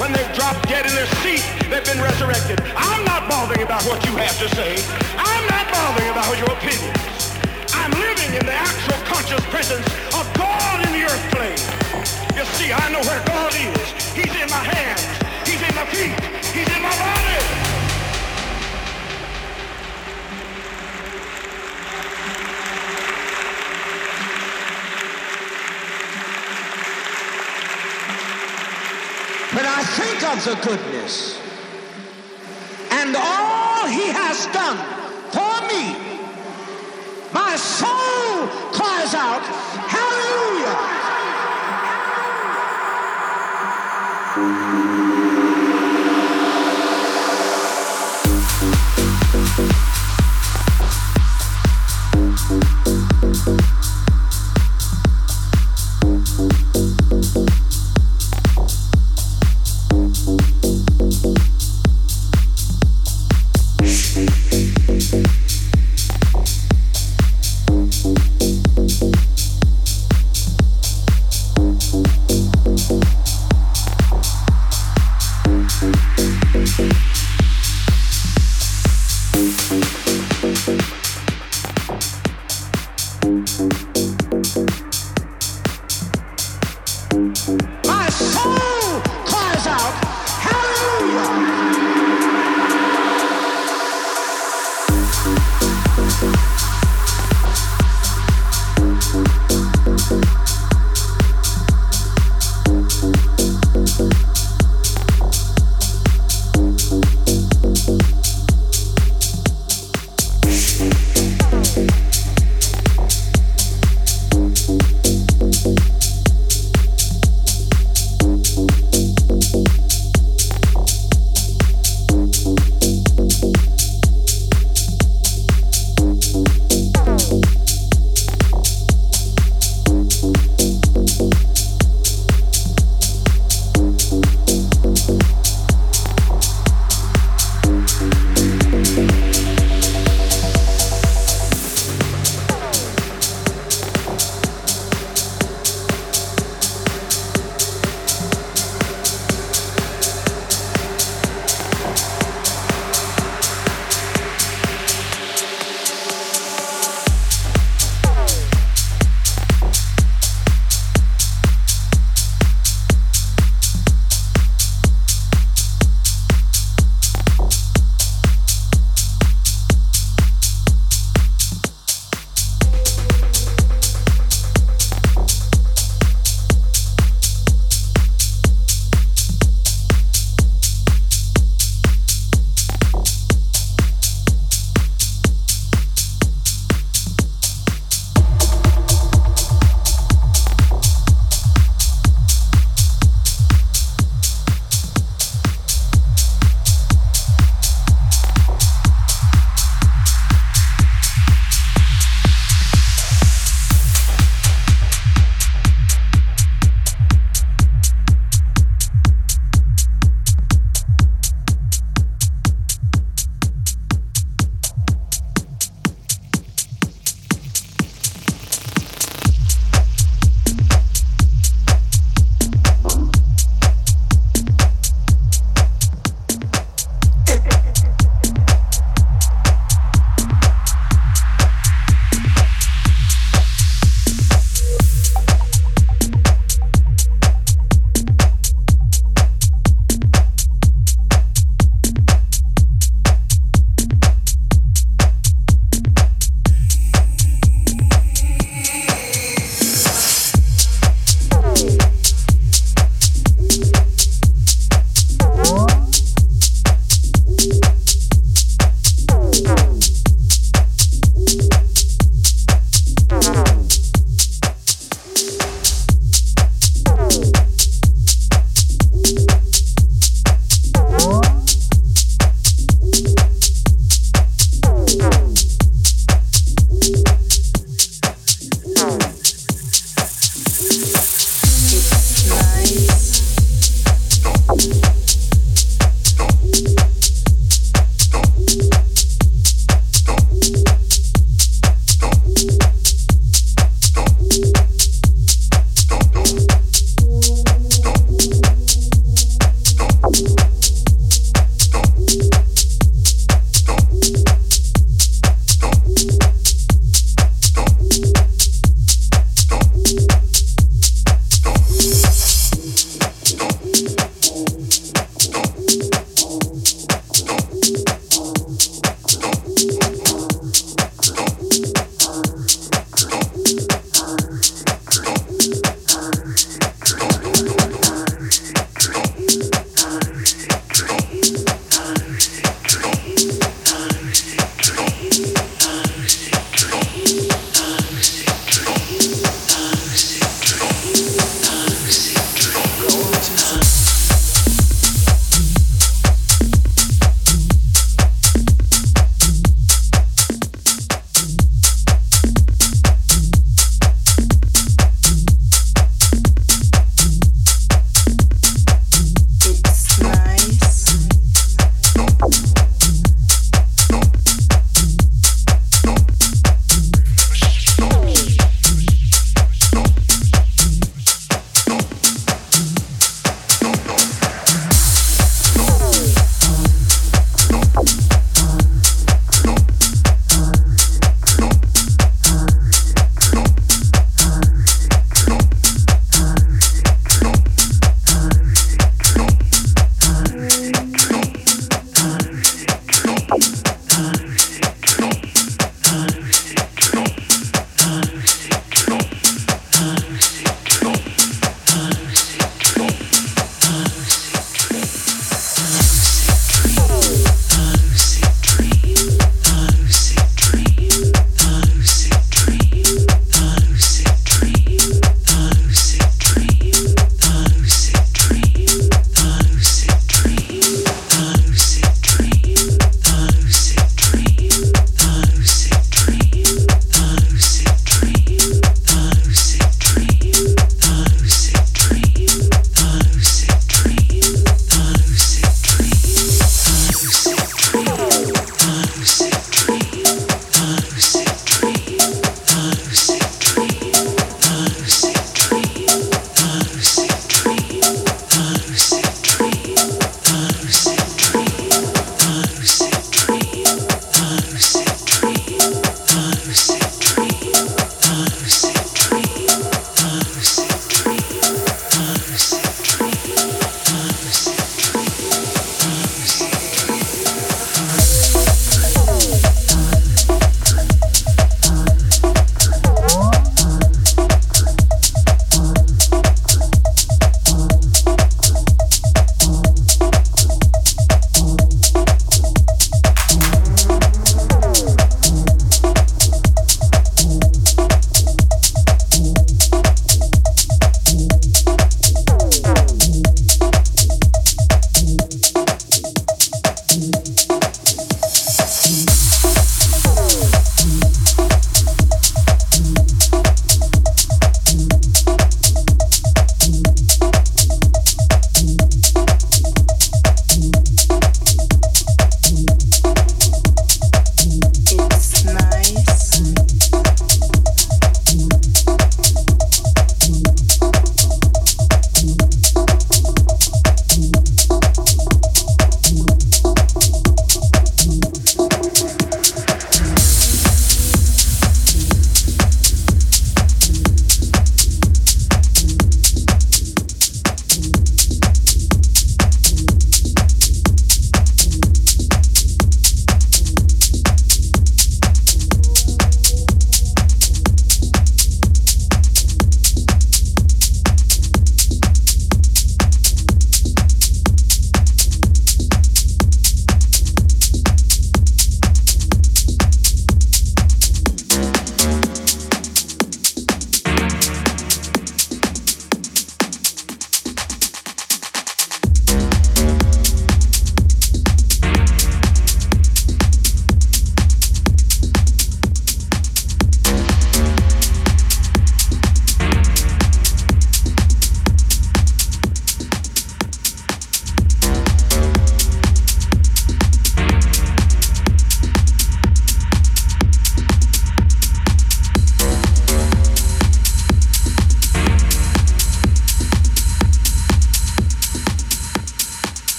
When they've dropped dead in their seat, they've been resurrected. I'm not bothering about what you have to say. I'm not bothering about your opinions. I'm living in the actual conscious presence of God in the earth plane. You see, I know where God is. He's in my hands. He's in my feet. He's in my body. I think of the goodness and all he has done for me, my soul cries out, Hallelujah!